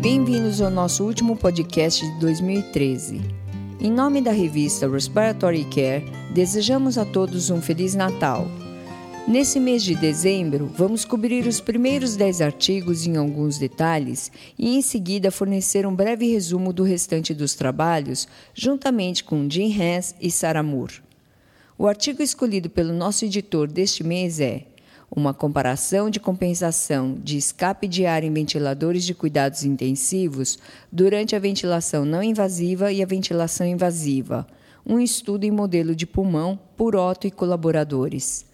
bem-vindos ao nosso último podcast de 2013. Em nome da revista Respiratory Care, desejamos a todos um Feliz Natal. Nesse mês de dezembro, vamos cobrir os primeiros 10 artigos em alguns detalhes e, em seguida, fornecer um breve resumo do restante dos trabalhos, juntamente com Jim Hess e Sarah Moore. O artigo escolhido pelo nosso editor deste mês é uma comparação de compensação de escape de ar em ventiladores de cuidados intensivos durante a ventilação não invasiva e a ventilação invasiva, um estudo em modelo de pulmão por Otto e colaboradores.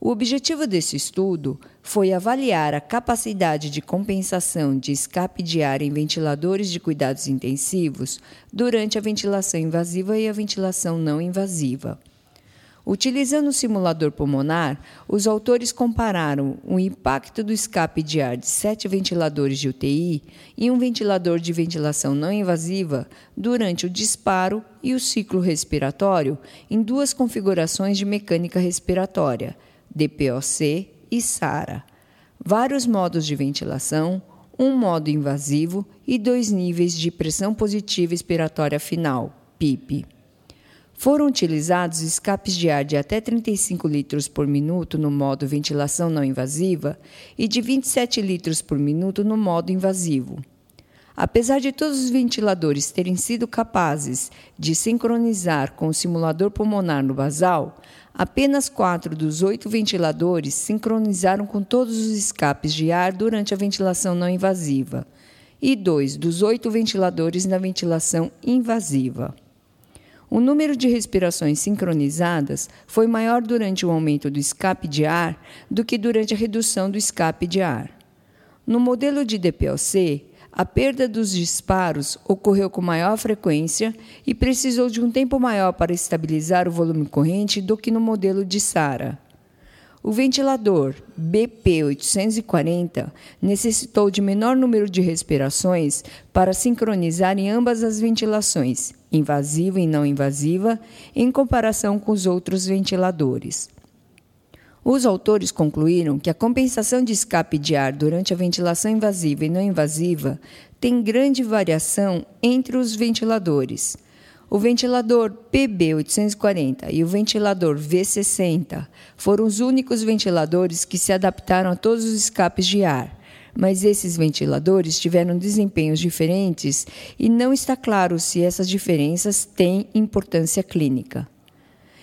O objetivo desse estudo foi avaliar a capacidade de compensação de escape de ar em ventiladores de cuidados intensivos durante a ventilação invasiva e a ventilação não invasiva. Utilizando o simulador pulmonar, os autores compararam o impacto do escape de ar de sete ventiladores de UTI e um ventilador de ventilação não invasiva durante o disparo e o ciclo respiratório em duas configurações de mecânica respiratória, DPOC e SARA, vários modos de ventilação, um modo invasivo e dois níveis de pressão positiva expiratória final, PIP. Foram utilizados escapes de ar de até 35 litros por minuto no modo ventilação não invasiva e de 27 litros por minuto no modo invasivo. Apesar de todos os ventiladores terem sido capazes de sincronizar com o simulador pulmonar no basal, apenas quatro dos oito ventiladores sincronizaram com todos os escapes de ar durante a ventilação não invasiva, e dois dos oito ventiladores na ventilação invasiva. O número de respirações sincronizadas foi maior durante o aumento do escape de ar do que durante a redução do escape de ar. No modelo de DPLC, a perda dos disparos ocorreu com maior frequência e precisou de um tempo maior para estabilizar o volume corrente do que no modelo de SARA. O ventilador BP840 necessitou de menor número de respirações para sincronizar em ambas as ventilações, invasiva e não invasiva, em comparação com os outros ventiladores. Os autores concluíram que a compensação de escape de ar durante a ventilação invasiva e não invasiva tem grande variação entre os ventiladores. O ventilador PB840 e o ventilador V60 foram os únicos ventiladores que se adaptaram a todos os escapes de ar, mas esses ventiladores tiveram desempenhos diferentes e não está claro se essas diferenças têm importância clínica.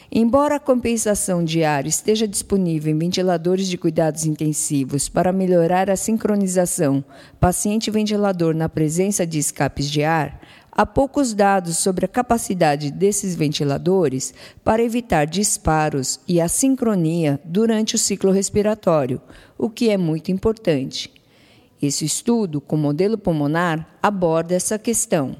Embora a compensação de ar esteja disponível em ventiladores de cuidados intensivos para melhorar a sincronização paciente-ventilador na presença de escapes de ar, Há poucos dados sobre a capacidade desses ventiladores para evitar disparos e a sincronia durante o ciclo respiratório, o que é muito importante. Esse estudo, com modelo pulmonar, aborda essa questão.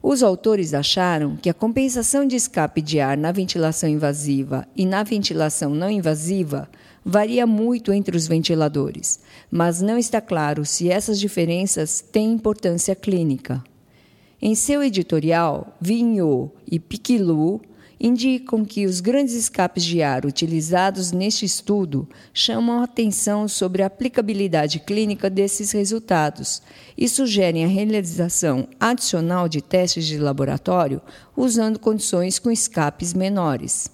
Os autores acharam que a compensação de escape de ar na ventilação invasiva e na ventilação não invasiva varia muito entre os ventiladores, mas não está claro se essas diferenças têm importância clínica. Em seu editorial, Vinho e Piquilu indicam que os grandes escapes de ar utilizados neste estudo chamam a atenção sobre a aplicabilidade clínica desses resultados e sugerem a realização adicional de testes de laboratório usando condições com escapes menores.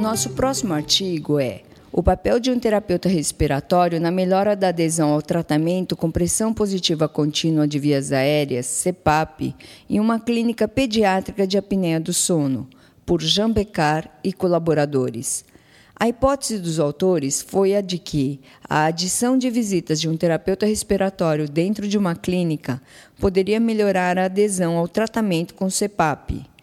Nosso próximo artigo é o papel de um terapeuta respiratório na melhora da adesão ao tratamento com pressão positiva contínua de vias aéreas, CPAP, em uma clínica pediátrica de apneia do sono, por Jean Becar e colaboradores. A hipótese dos autores foi a de que a adição de visitas de um terapeuta respiratório dentro de uma clínica poderia melhorar a adesão ao tratamento com CPAP.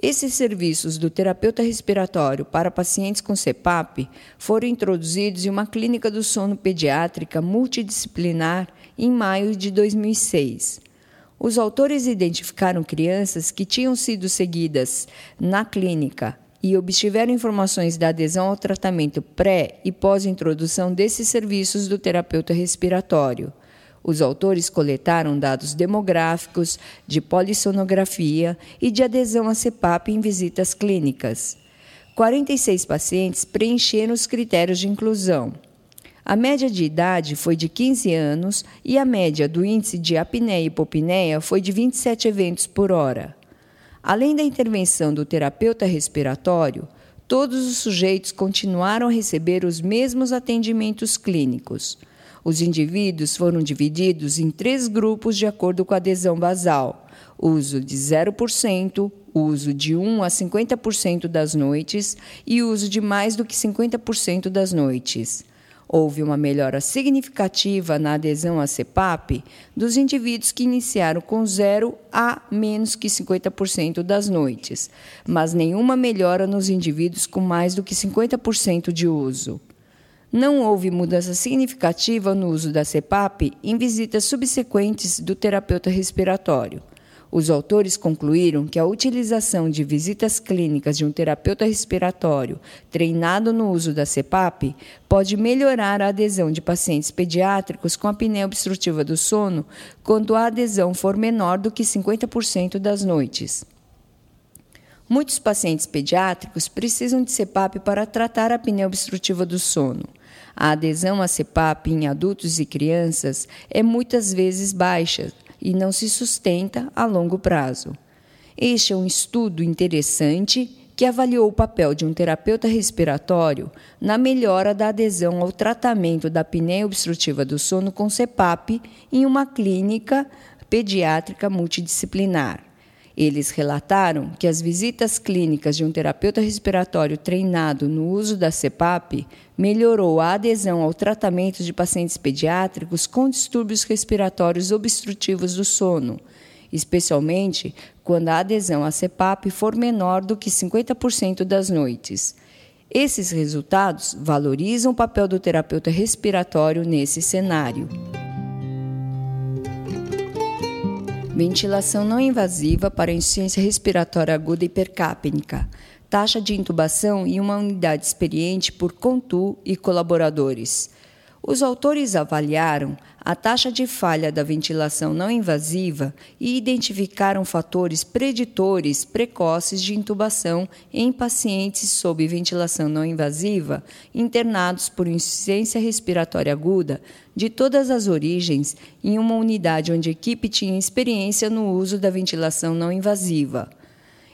Esses serviços do terapeuta respiratório para pacientes com CPAP foram introduzidos em uma clínica do sono pediátrica multidisciplinar em maio de 2006. Os autores identificaram crianças que tinham sido seguidas na clínica e obtiveram informações da adesão ao tratamento pré e pós-introdução desses serviços do terapeuta respiratório. Os autores coletaram dados demográficos, de polissonografia e de adesão a CPAP em visitas clínicas. 46 pacientes preencheram os critérios de inclusão. A média de idade foi de 15 anos e a média do índice de apneia e hipopneia foi de 27 eventos por hora. Além da intervenção do terapeuta respiratório, todos os sujeitos continuaram a receber os mesmos atendimentos clínicos. Os indivíduos foram divididos em três grupos de acordo com a adesão basal: uso de 0%, uso de 1 a 50% das noites e uso de mais do que 50% das noites. Houve uma melhora significativa na adesão à CEPAP dos indivíduos que iniciaram com 0 a menos que 50% das noites, mas nenhuma melhora nos indivíduos com mais do que 50% de uso. Não houve mudança significativa no uso da CEPAP em visitas subsequentes do terapeuta respiratório. Os autores concluíram que a utilização de visitas clínicas de um terapeuta respiratório treinado no uso da CPAP pode melhorar a adesão de pacientes pediátricos com apneia obstrutiva do sono quando a adesão for menor do que 50% das noites. Muitos pacientes pediátricos precisam de CPAP para tratar a apneia obstrutiva do sono. A adesão à CPAP em adultos e crianças é muitas vezes baixa, e não se sustenta a longo prazo. Este é um estudo interessante que avaliou o papel de um terapeuta respiratório na melhora da adesão ao tratamento da apneia obstrutiva do sono com CPAP em uma clínica pediátrica multidisciplinar. Eles relataram que as visitas clínicas de um terapeuta respiratório treinado no uso da CPAP melhorou a adesão ao tratamento de pacientes pediátricos com distúrbios respiratórios obstrutivos do sono, especialmente quando a adesão à CPAP for menor do que 50% das noites. Esses resultados valorizam o papel do terapeuta respiratório nesse cenário. Ventilação não invasiva para insuficiência respiratória aguda hipercápnica. Taxa de intubação em uma unidade experiente por Contu e colaboradores. Os autores avaliaram a taxa de falha da ventilação não invasiva e identificaram fatores preditores precoces de intubação em pacientes sob ventilação não invasiva internados por insuficiência respiratória aguda de todas as origens em uma unidade onde a equipe tinha experiência no uso da ventilação não invasiva.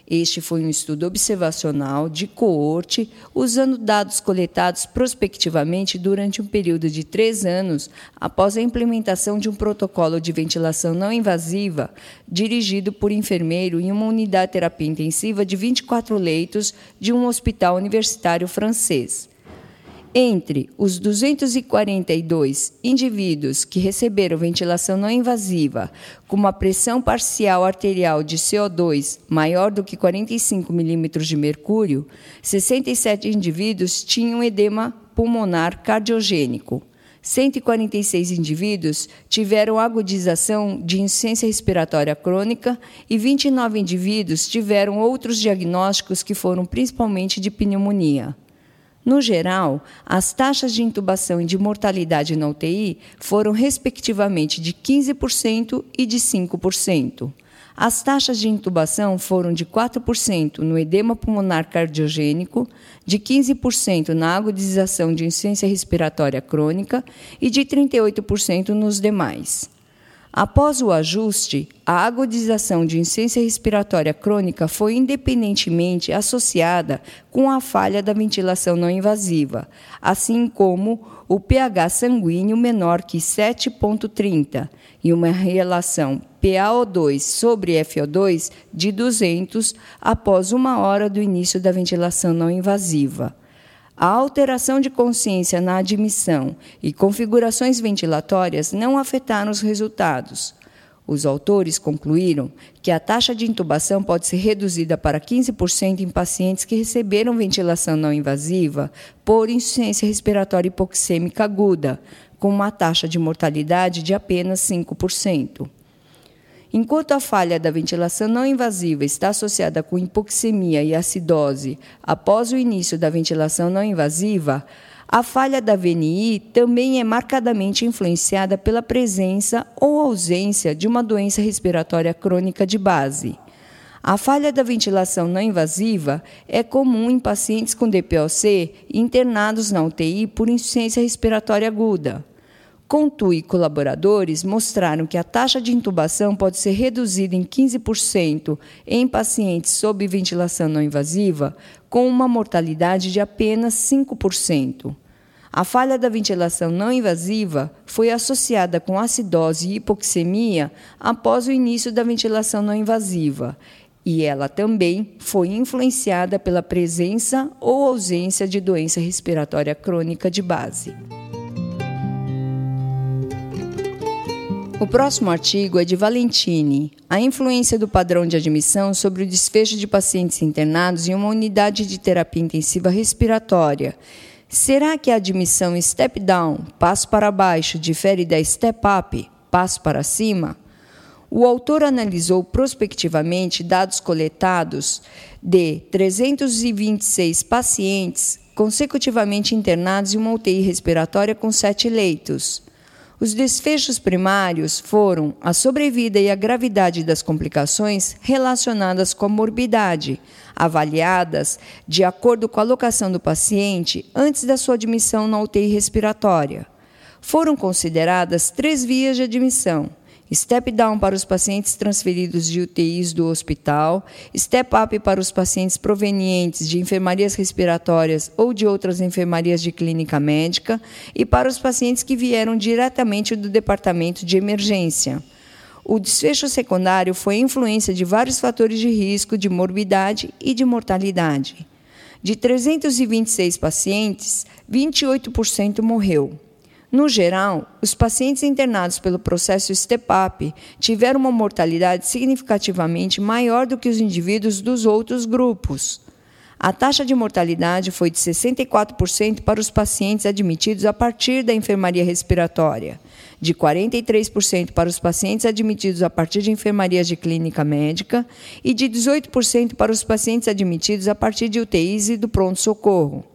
Este foi um estudo observacional de coorte, usando dados coletados prospectivamente durante um período de três anos após a implementação de um protocolo de ventilação não invasiva, dirigido por enfermeiro em uma unidade de terapia intensiva de 24 leitos de um hospital universitário francês. Entre os 242 indivíduos que receberam ventilação não invasiva com uma pressão parcial arterial de CO2 maior do que 45 milímetros de mercúrio, 67 indivíduos tinham edema pulmonar cardiogênico. 146 indivíduos tiveram agudização de insuficiência respiratória crônica e 29 indivíduos tiveram outros diagnósticos que foram principalmente de pneumonia. No geral, as taxas de intubação e de mortalidade na UTI foram, respectivamente, de 15% e de 5%. As taxas de intubação foram de 4% no edema pulmonar cardiogênico, de 15% na agudização de insuficiência respiratória crônica e de 38% nos demais. Após o ajuste, a agudização de insuficiência respiratória crônica foi independentemente associada com a falha da ventilação não invasiva, assim como o pH sanguíneo menor que 7,30 e uma relação PaO2 sobre FO2 de 200 após uma hora do início da ventilação não invasiva. A alteração de consciência na admissão e configurações ventilatórias não afetaram os resultados. Os autores concluíram que a taxa de intubação pode ser reduzida para 15% em pacientes que receberam ventilação não invasiva por insuficiência respiratória hipoxêmica aguda, com uma taxa de mortalidade de apenas 5%. Enquanto a falha da ventilação não invasiva está associada com hipoxemia e acidose após o início da ventilação não invasiva, a falha da VNI também é marcadamente influenciada pela presença ou ausência de uma doença respiratória crônica de base. A falha da ventilação não invasiva é comum em pacientes com DPOC internados na UTI por insuficiência respiratória aguda. Contu e colaboradores mostraram que a taxa de intubação pode ser reduzida em 15% em pacientes sob ventilação não invasiva, com uma mortalidade de apenas 5%. A falha da ventilação não invasiva foi associada com acidose e hipoxemia após o início da ventilação não invasiva e ela também foi influenciada pela presença ou ausência de doença respiratória crônica de base. O próximo artigo é de Valentini, a influência do padrão de admissão sobre o desfecho de pacientes internados em uma unidade de terapia intensiva respiratória. Será que a admissão step down, passo para baixo, difere da step up, passo para cima? O autor analisou prospectivamente dados coletados de 326 pacientes consecutivamente internados em uma UTI respiratória com sete leitos. Os desfechos primários foram a sobrevida e a gravidade das complicações relacionadas com a morbidade, avaliadas de acordo com a locação do paciente antes da sua admissão na UTI respiratória. Foram consideradas três vias de admissão Step down para os pacientes transferidos de UTIs do hospital, step up para os pacientes provenientes de enfermarias respiratórias ou de outras enfermarias de clínica médica e para os pacientes que vieram diretamente do departamento de emergência. O desfecho secundário foi a influência de vários fatores de risco de morbidade e de mortalidade. De 326 pacientes, 28% morreu. No geral, os pacientes internados pelo processo STEP-UP tiveram uma mortalidade significativamente maior do que os indivíduos dos outros grupos. A taxa de mortalidade foi de 64% para os pacientes admitidos a partir da enfermaria respiratória, de 43% para os pacientes admitidos a partir de enfermarias de clínica médica e de 18% para os pacientes admitidos a partir de UTIs e do pronto-socorro.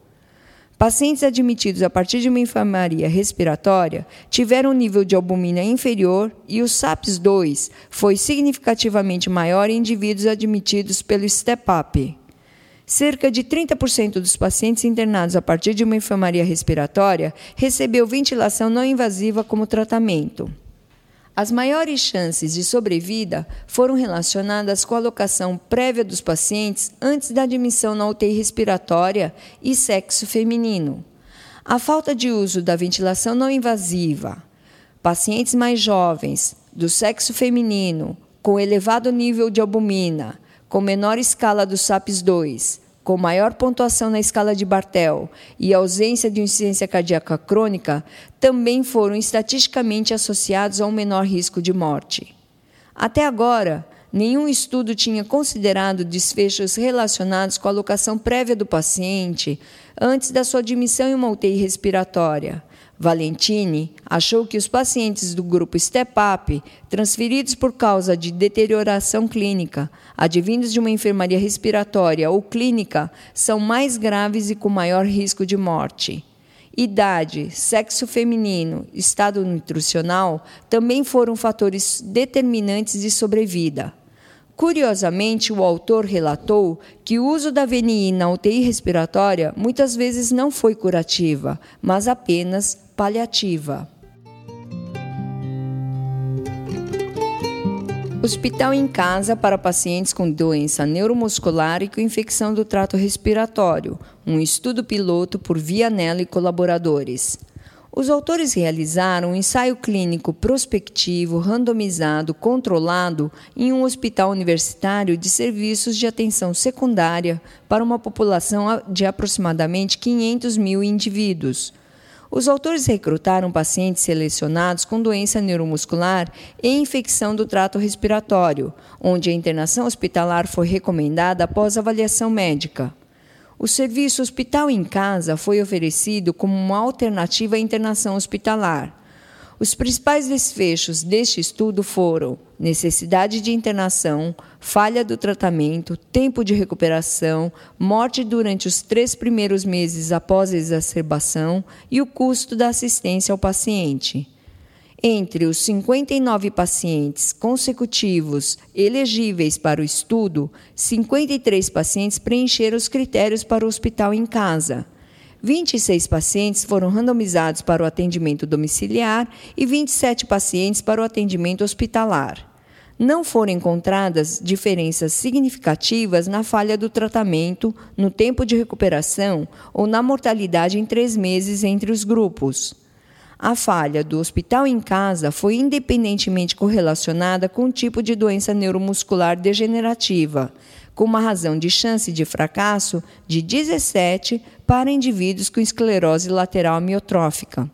Pacientes admitidos a partir de uma enfermaria respiratória tiveram um nível de albumina inferior e o SAPS-2 foi significativamente maior em indivíduos admitidos pelo STEP-UP. Cerca de 30% dos pacientes internados a partir de uma enfermaria respiratória recebeu ventilação não invasiva como tratamento. As maiores chances de sobrevida foram relacionadas com a alocação prévia dos pacientes antes da admissão na UTI respiratória e sexo feminino. A falta de uso da ventilação não invasiva, pacientes mais jovens, do sexo feminino, com elevado nível de albumina, com menor escala do SAPS-2, com maior pontuação na escala de Bartel e ausência de insuficiência cardíaca crônica também foram estatisticamente associados a um menor risco de morte. Até agora, nenhum estudo tinha considerado desfechos relacionados com a alocação prévia do paciente antes da sua admissão em uma UTI respiratória. Valentini achou que os pacientes do grupo Step Up, transferidos por causa de deterioração clínica, advindos de uma enfermaria respiratória ou clínica, são mais graves e com maior risco de morte. Idade, sexo feminino, estado nutricional também foram fatores determinantes de sobrevida. Curiosamente, o autor relatou que o uso da VNI na UTI respiratória muitas vezes não foi curativa, mas apenas paliativa. Hospital em casa para pacientes com doença neuromuscular e com infecção do trato respiratório. Um estudo piloto por Vianello e colaboradores. Os autores realizaram um ensaio clínico prospectivo, randomizado, controlado em um hospital universitário de serviços de atenção secundária para uma população de aproximadamente 500 mil indivíduos. Os autores recrutaram pacientes selecionados com doença neuromuscular e infecção do trato respiratório, onde a internação hospitalar foi recomendada após avaliação médica. O serviço Hospital em Casa foi oferecido como uma alternativa à internação hospitalar. Os principais desfechos deste estudo foram necessidade de internação, falha do tratamento, tempo de recuperação, morte durante os três primeiros meses após a exacerbação e o custo da assistência ao paciente. Entre os 59 pacientes consecutivos elegíveis para o estudo, 53 pacientes preencheram os critérios para o hospital em casa. 26 pacientes foram randomizados para o atendimento domiciliar e 27 pacientes para o atendimento hospitalar. Não foram encontradas diferenças significativas na falha do tratamento, no tempo de recuperação ou na mortalidade em três meses entre os grupos. A falha do hospital em casa foi independentemente correlacionada com o tipo de doença neuromuscular degenerativa, com uma razão de chance de fracasso de 17 para indivíduos com esclerose lateral amiotrófica.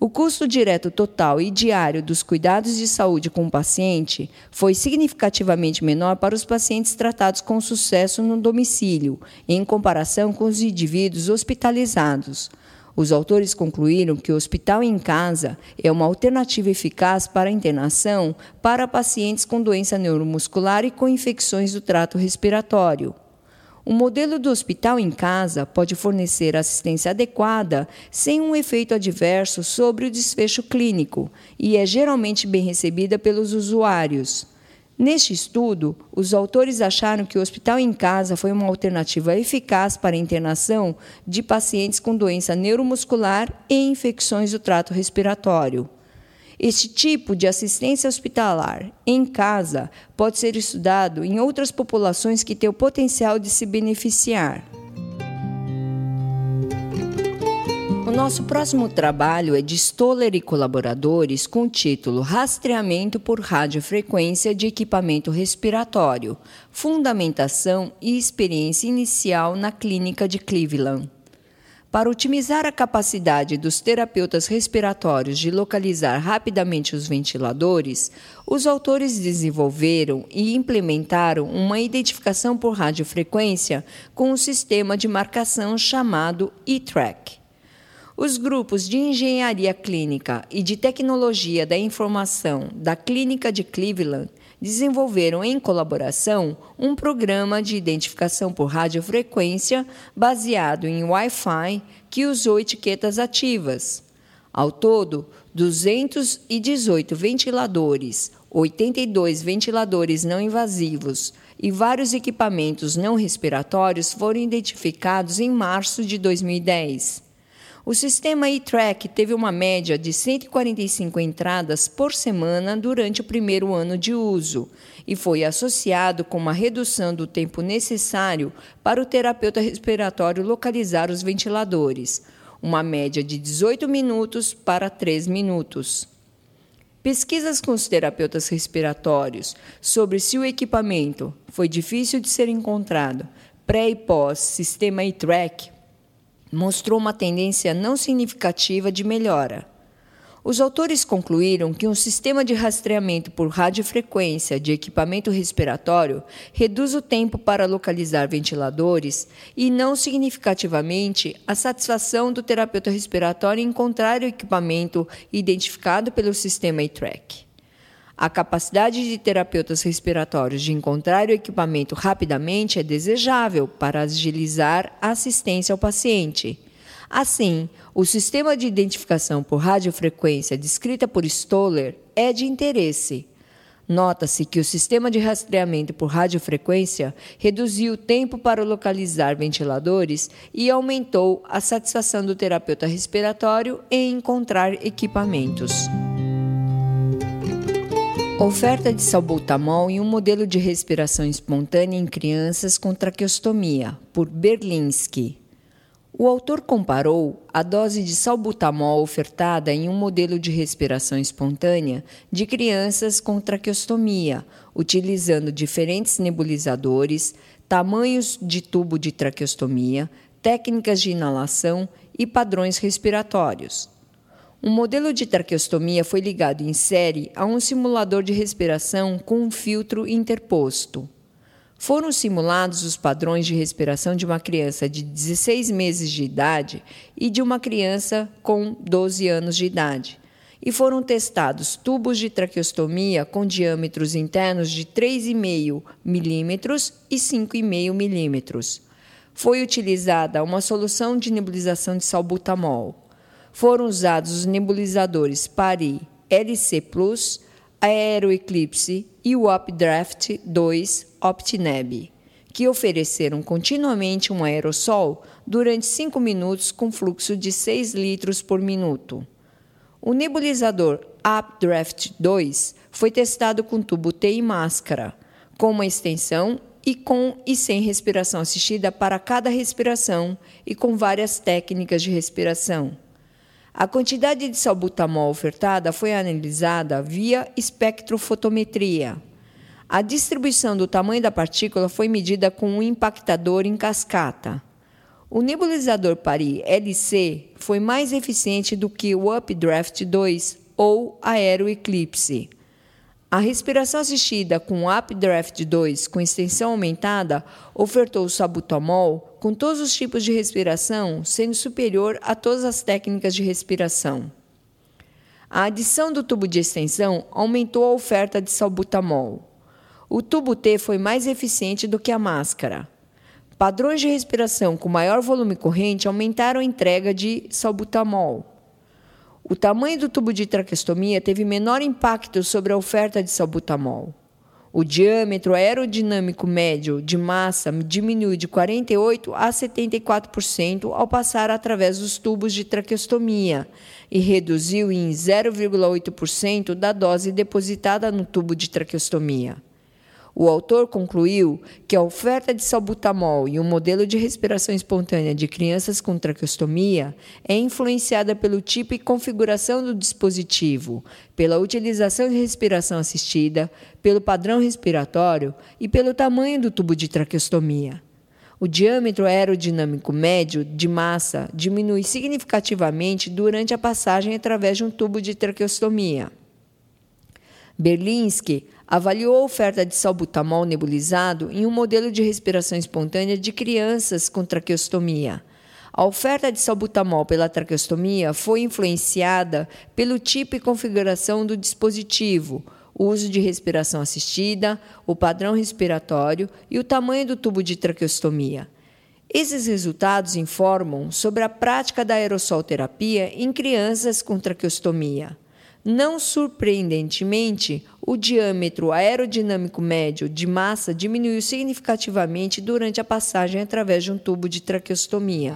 O custo direto total e diário dos cuidados de saúde com o paciente foi significativamente menor para os pacientes tratados com sucesso no domicílio, em comparação com os indivíduos hospitalizados. Os autores concluíram que o hospital em casa é uma alternativa eficaz para a internação para pacientes com doença neuromuscular e com infecções do trato respiratório. O modelo do hospital em casa pode fornecer assistência adequada sem um efeito adverso sobre o desfecho clínico e é geralmente bem recebida pelos usuários. Neste estudo, os autores acharam que o hospital em casa foi uma alternativa eficaz para a internação de pacientes com doença neuromuscular e infecções do trato respiratório. Este tipo de assistência hospitalar em casa pode ser estudado em outras populações que têm o potencial de se beneficiar. Nosso próximo trabalho é de Stoller e colaboradores com o título Rastreamento por radiofrequência de equipamento respiratório, fundamentação e experiência inicial na clínica de Cleveland. Para otimizar a capacidade dos terapeutas respiratórios de localizar rapidamente os ventiladores, os autores desenvolveram e implementaram uma identificação por radiofrequência com um sistema de marcação chamado E-Track. Os grupos de engenharia clínica e de tecnologia da informação da Clínica de Cleveland desenvolveram em colaboração um programa de identificação por radiofrequência baseado em Wi-Fi que usou etiquetas ativas. Ao todo, 218 ventiladores, 82 ventiladores não invasivos e vários equipamentos não respiratórios foram identificados em março de 2010. O sistema e-track teve uma média de 145 entradas por semana durante o primeiro ano de uso e foi associado com uma redução do tempo necessário para o terapeuta respiratório localizar os ventiladores, uma média de 18 minutos para 3 minutos. Pesquisas com os terapeutas respiratórios sobre se o equipamento foi difícil de ser encontrado pré e pós sistema e-track mostrou uma tendência não significativa de melhora. Os autores concluíram que um sistema de rastreamento por radiofrequência de equipamento respiratório reduz o tempo para localizar ventiladores e não significativamente a satisfação do terapeuta respiratório em encontrar o equipamento identificado pelo sistema E-Track. A capacidade de terapeutas respiratórios de encontrar o equipamento rapidamente é desejável para agilizar a assistência ao paciente. Assim, o sistema de identificação por radiofrequência descrita por Stoller é de interesse. Nota-se que o sistema de rastreamento por radiofrequência reduziu o tempo para localizar ventiladores e aumentou a satisfação do terapeuta respiratório em encontrar equipamentos. Oferta de salbutamol em um modelo de respiração espontânea em crianças com traqueostomia, por Berlinski. O autor comparou a dose de salbutamol ofertada em um modelo de respiração espontânea de crianças com traqueostomia, utilizando diferentes nebulizadores, tamanhos de tubo de traqueostomia, técnicas de inalação e padrões respiratórios. Um modelo de traqueostomia foi ligado em série a um simulador de respiração com um filtro interposto. Foram simulados os padrões de respiração de uma criança de 16 meses de idade e de uma criança com 12 anos de idade. E foram testados tubos de traqueostomia com diâmetros internos de 3,5 milímetros e 5,5 milímetros. Foi utilizada uma solução de nebulização de salbutamol foram usados os nebulizadores PARI LC Plus, Aero Eclipse e o Updraft 2 OptiNeb, que ofereceram continuamente um aerossol durante 5 minutos com fluxo de 6 litros por minuto. O nebulizador Updraft 2 foi testado com tubo T e máscara, com uma extensão e com e sem respiração assistida para cada respiração e com várias técnicas de respiração. A quantidade de salbutamol ofertada foi analisada via espectrofotometria. A distribuição do tamanho da partícula foi medida com um impactador em cascata. O nebulizador Paris LC foi mais eficiente do que o Updraft 2 ou Aero Eclipse. A respiração assistida com Updraft 2 com extensão aumentada ofertou o sabutamol com todos os tipos de respiração, sendo superior a todas as técnicas de respiração. A adição do tubo de extensão aumentou a oferta de salbutamol. O tubo T foi mais eficiente do que a máscara. Padrões de respiração com maior volume corrente aumentaram a entrega de salbutamol. O tamanho do tubo de traqueostomia teve menor impacto sobre a oferta de salbutamol. O diâmetro aerodinâmico médio de massa diminui de 48% a 74% ao passar através dos tubos de traqueostomia e reduziu em 0,8% da dose depositada no tubo de traqueostomia. O autor concluiu que a oferta de salbutamol e o modelo de respiração espontânea de crianças com traqueostomia é influenciada pelo tipo e configuração do dispositivo, pela utilização de respiração assistida, pelo padrão respiratório e pelo tamanho do tubo de traqueostomia. O diâmetro aerodinâmico médio de massa diminui significativamente durante a passagem através de um tubo de traqueostomia. Berlinski avaliou a oferta de salbutamol nebulizado em um modelo de respiração espontânea de crianças com traqueostomia. A oferta de salbutamol pela traqueostomia foi influenciada pelo tipo e configuração do dispositivo, o uso de respiração assistida, o padrão respiratório e o tamanho do tubo de traqueostomia. Esses resultados informam sobre a prática da aerossol terapia em crianças com traqueostomia. Não surpreendentemente, o diâmetro aerodinâmico médio de massa diminuiu significativamente durante a passagem através de um tubo de traqueostomia.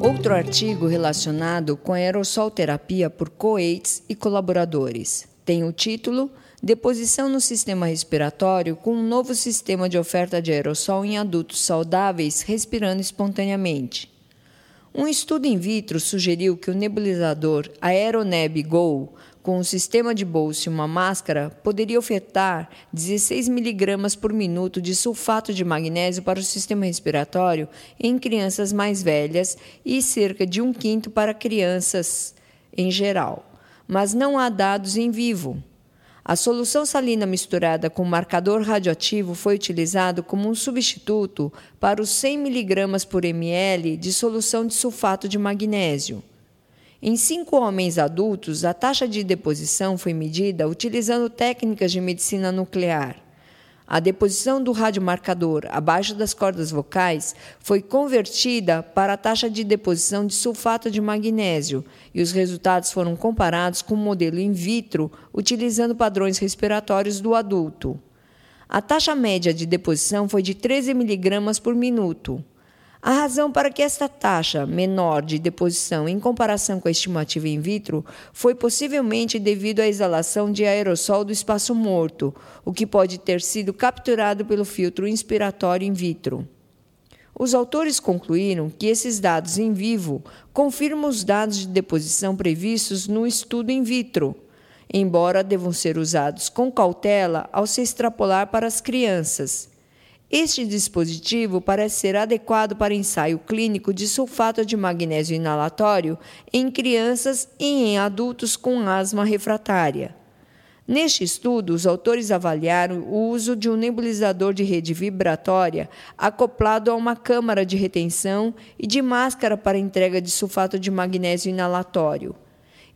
Outro artigo relacionado com a aerossol terapia por Coates e colaboradores tem o título Deposição no sistema respiratório com um novo sistema de oferta de aerossol em adultos saudáveis respirando espontaneamente. Um estudo in vitro sugeriu que o nebulizador Aeroneb Go, com um sistema de bolsa e uma máscara, poderia ofertar 16 mg por minuto de sulfato de magnésio para o sistema respiratório em crianças mais velhas e cerca de um quinto para crianças em geral. Mas não há dados em vivo. A solução salina misturada com marcador radioativo foi utilizado como um substituto para os 100 mg por ml de solução de sulfato de magnésio. Em cinco homens adultos, a taxa de deposição foi medida utilizando técnicas de medicina nuclear. A deposição do radiomarcador abaixo das cordas vocais foi convertida para a taxa de deposição de sulfato de magnésio e os resultados foram comparados com o modelo in vitro utilizando padrões respiratórios do adulto. A taxa média de deposição foi de 13 mg por minuto. A razão para que esta taxa menor de deposição em comparação com a estimativa in vitro foi possivelmente devido à exalação de aerossol do espaço morto, o que pode ter sido capturado pelo filtro inspiratório in vitro. Os autores concluíram que esses dados em vivo confirmam os dados de deposição previstos no estudo in vitro, embora devam ser usados com cautela ao se extrapolar para as crianças. Este dispositivo parece ser adequado para ensaio clínico de sulfato de magnésio inalatório em crianças e em adultos com asma refratária. Neste estudo, os autores avaliaram o uso de um nebulizador de rede vibratória acoplado a uma câmara de retenção e de máscara para entrega de sulfato de magnésio inalatório.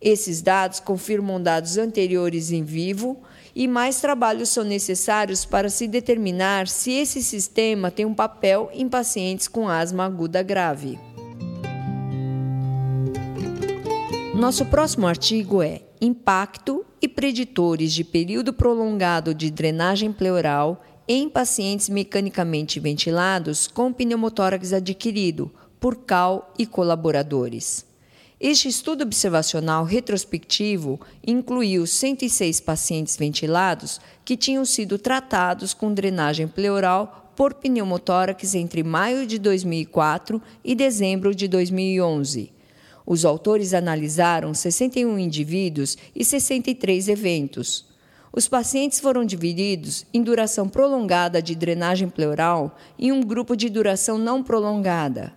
Esses dados confirmam dados anteriores em vivo e mais trabalhos são necessários para se determinar se esse sistema tem um papel em pacientes com asma aguda grave. Nosso próximo artigo é Impacto e preditores de período prolongado de drenagem pleural em pacientes mecanicamente ventilados com pneumotórax adquirido por CAL e colaboradores. Este estudo observacional retrospectivo incluiu 106 pacientes ventilados que tinham sido tratados com drenagem pleural por pneumotórax entre maio de 2004 e dezembro de 2011 os autores analisaram 61 indivíduos e 63 eventos. Os pacientes foram divididos em duração prolongada de drenagem pleural e um grupo de duração não prolongada.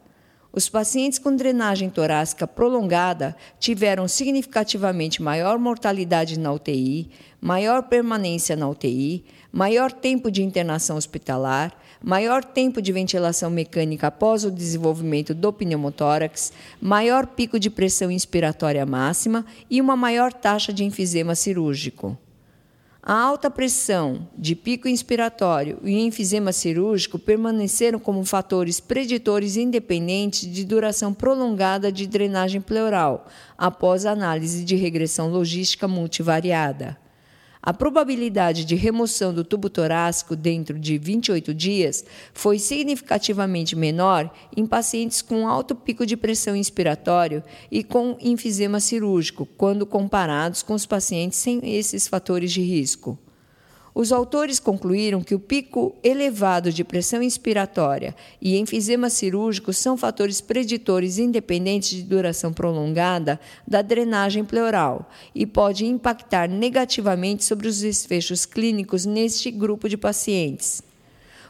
Os pacientes com drenagem torácica prolongada tiveram significativamente maior mortalidade na UTI, maior permanência na UTI, maior tempo de internação hospitalar, maior tempo de ventilação mecânica após o desenvolvimento do pneumotórax, maior pico de pressão inspiratória máxima e uma maior taxa de enfisema cirúrgico. A alta pressão de pico inspiratório e enfisema cirúrgico permaneceram como fatores preditores independentes de duração prolongada de drenagem pleural, após análise de regressão logística multivariada. A probabilidade de remoção do tubo torácico dentro de 28 dias foi significativamente menor em pacientes com alto pico de pressão inspiratório e com enfisema cirúrgico, quando comparados com os pacientes sem esses fatores de risco. Os autores concluíram que o pico elevado de pressão inspiratória e enfisema cirúrgico são fatores preditores independentes de duração prolongada da drenagem pleural e pode impactar negativamente sobre os desfechos clínicos neste grupo de pacientes.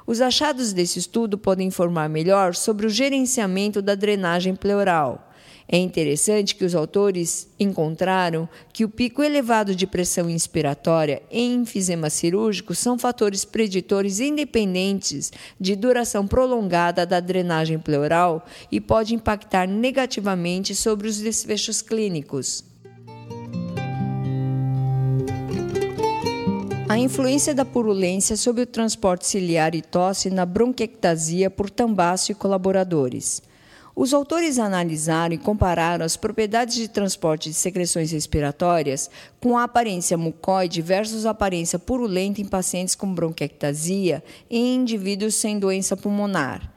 Os achados desse estudo podem informar melhor sobre o gerenciamento da drenagem pleural. É interessante que os autores encontraram que o pico elevado de pressão inspiratória em enfisema cirúrgico são fatores preditores independentes de duração prolongada da drenagem pleural e pode impactar negativamente sobre os desfechos clínicos. A influência da purulência sobre o transporte ciliar e tosse na bronquiectasia por Tambaço e colaboradores. Os autores analisaram e compararam as propriedades de transporte de secreções respiratórias com a aparência mucoide versus a aparência purulenta em pacientes com bronquiectasia e em indivíduos sem doença pulmonar.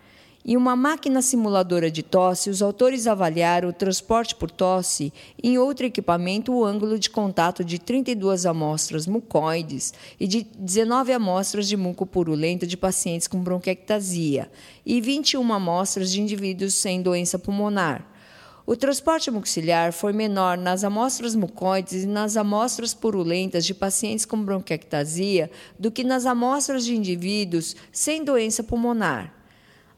Em uma máquina simuladora de tosse, os autores avaliaram o transporte por tosse em outro equipamento o ângulo de contato de 32 amostras mucoides e de 19 amostras de muco purulento de pacientes com bronquiectasia e 21 amostras de indivíduos sem doença pulmonar. O transporte muciliar foi menor nas amostras mucoides e nas amostras purulentas de pacientes com bronquiectasia do que nas amostras de indivíduos sem doença pulmonar.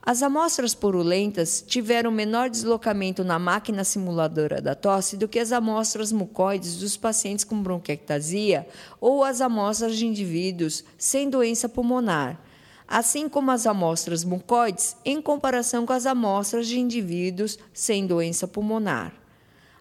As amostras purulentas tiveram menor deslocamento na máquina simuladora da tosse do que as amostras mucoides dos pacientes com bronquiectasia ou as amostras de indivíduos sem doença pulmonar, assim como as amostras mucoides em comparação com as amostras de indivíduos sem doença pulmonar.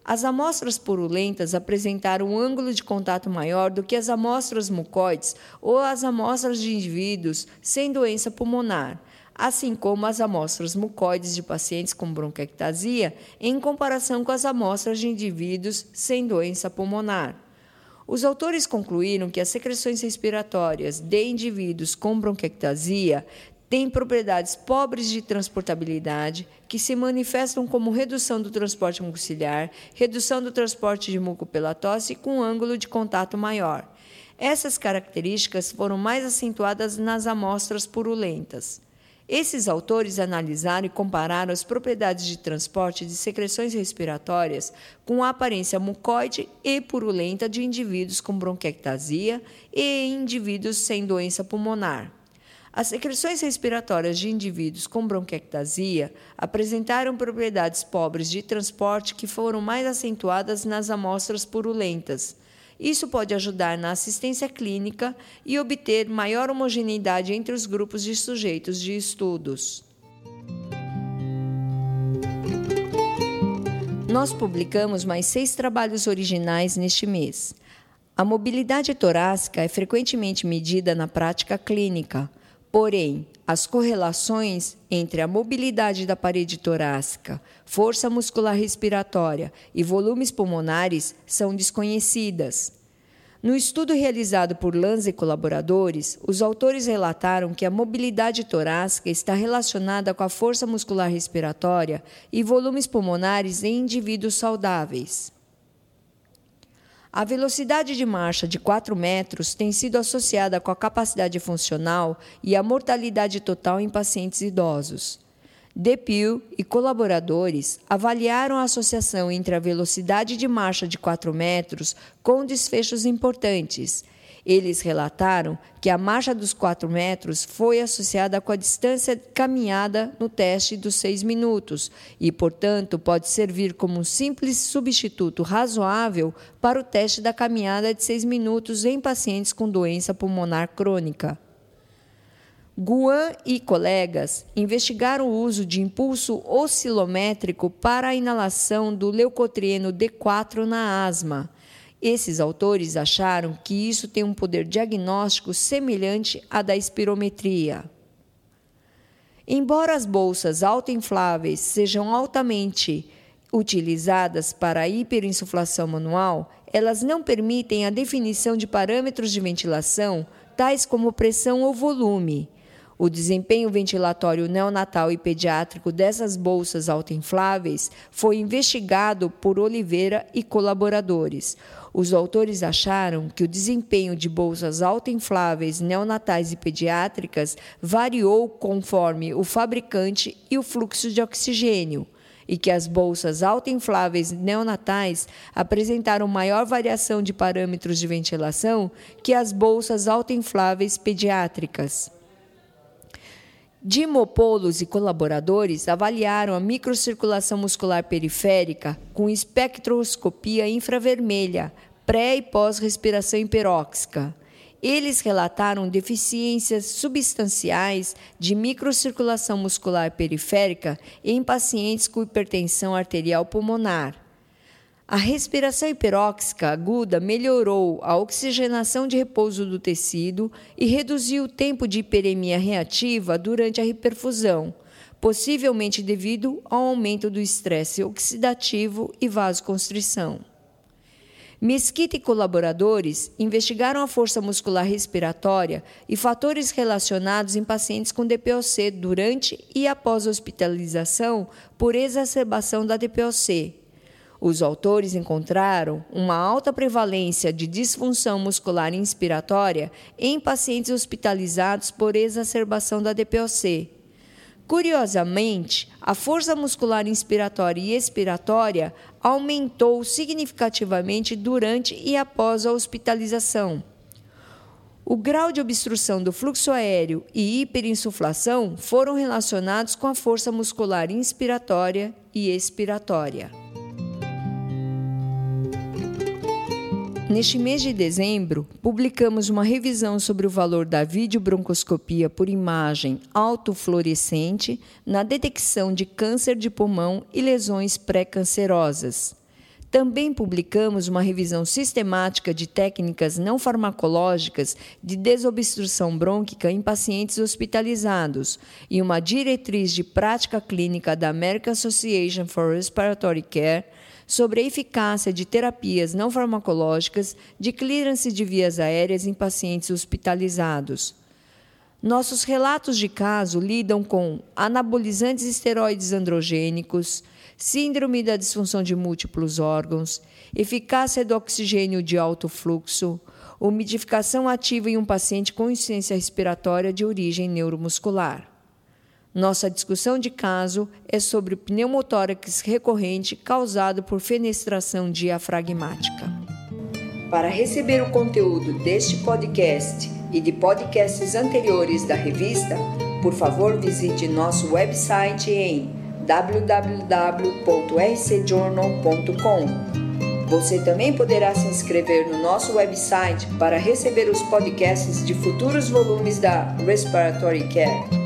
As amostras purulentas apresentaram um ângulo de contato maior do que as amostras mucoides ou as amostras de indivíduos sem doença pulmonar assim como as amostras mucoides de pacientes com bronquiectasia, em comparação com as amostras de indivíduos sem doença pulmonar. Os autores concluíram que as secreções respiratórias de indivíduos com bronquiectasia têm propriedades pobres de transportabilidade, que se manifestam como redução do transporte mucociliar, redução do transporte de muco pela tosse com ângulo de contato maior. Essas características foram mais acentuadas nas amostras purulentas. Esses autores analisaram e compararam as propriedades de transporte de secreções respiratórias com a aparência mucoide e purulenta de indivíduos com bronquiectasia e indivíduos sem doença pulmonar. As secreções respiratórias de indivíduos com bronquiectasia apresentaram propriedades pobres de transporte que foram mais acentuadas nas amostras purulentas isso pode ajudar na assistência clínica e obter maior homogeneidade entre os grupos de sujeitos de estudos. Nós publicamos mais seis trabalhos originais neste mês. A mobilidade torácica é frequentemente medida na prática clínica, porém, as correlações entre a mobilidade da parede torácica, força muscular respiratória e volumes pulmonares são desconhecidas. No estudo realizado por Lanza e colaboradores, os autores relataram que a mobilidade torácica está relacionada com a força muscular respiratória e volumes pulmonares em indivíduos saudáveis. A velocidade de marcha de 4 metros tem sido associada com a capacidade funcional e a mortalidade total em pacientes idosos. Depew e colaboradores avaliaram a associação entre a velocidade de marcha de 4 metros com desfechos importantes – eles relataram que a marcha dos 4 metros foi associada com a distância caminhada no teste dos 6 minutos e, portanto, pode servir como um simples substituto razoável para o teste da caminhada de 6 minutos em pacientes com doença pulmonar crônica. Guan e colegas investigaram o uso de impulso oscilométrico para a inalação do leucotrieno D4 na asma esses autores acharam que isso tem um poder diagnóstico semelhante à da espirometria. Embora as bolsas autoinfláveis sejam altamente utilizadas para a hiperinsuflação manual, elas não permitem a definição de parâmetros de ventilação, tais como pressão ou volume. O desempenho ventilatório neonatal e pediátrico dessas bolsas autoinfláveis foi investigado por Oliveira e colaboradores. Os autores acharam que o desempenho de bolsas autoinfláveis neonatais e pediátricas variou conforme o fabricante e o fluxo de oxigênio e que as bolsas autoinfláveis neonatais apresentaram maior variação de parâmetros de ventilação que as bolsas autoinfláveis pediátricas. Dimopoulos e colaboradores avaliaram a microcirculação muscular periférica com espectroscopia infravermelha, pré e pós-respiração hiperóxica. Eles relataram deficiências substanciais de microcirculação muscular periférica em pacientes com hipertensão arterial pulmonar. A respiração hiperóxica aguda melhorou a oxigenação de repouso do tecido e reduziu o tempo de hiperemia reativa durante a hiperfusão, possivelmente devido ao aumento do estresse oxidativo e vasoconstrição. Mesquita e colaboradores investigaram a força muscular respiratória e fatores relacionados em pacientes com DPOC durante e após hospitalização por exacerbação da DPOC, os autores encontraram uma alta prevalência de disfunção muscular inspiratória em pacientes hospitalizados por exacerbação da DPOC. Curiosamente, a força muscular inspiratória e expiratória aumentou significativamente durante e após a hospitalização. O grau de obstrução do fluxo aéreo e hiperinsuflação foram relacionados com a força muscular inspiratória e expiratória. Neste mês de dezembro, publicamos uma revisão sobre o valor da videobroncoscopia por imagem autofluorescente na detecção de câncer de pulmão e lesões pré-cancerosas. Também publicamos uma revisão sistemática de técnicas não farmacológicas de desobstrução brônquica em pacientes hospitalizados e uma diretriz de prática clínica da American Association for Respiratory Care sobre a eficácia de terapias não farmacológicas de clearance de vias aéreas em pacientes hospitalizados. Nossos relatos de caso lidam com anabolizantes esteroides androgênicos, síndrome da disfunção de múltiplos órgãos, eficácia do oxigênio de alto fluxo, umidificação ativa em um paciente com insuficiência respiratória de origem neuromuscular. Nossa discussão de caso é sobre o pneumotórax recorrente causado por fenestração diafragmática. Para receber o conteúdo deste podcast e de podcasts anteriores da revista, por favor visite nosso website em www.rcjournal.com. Você também poderá se inscrever no nosso website para receber os podcasts de futuros volumes da Respiratory Care.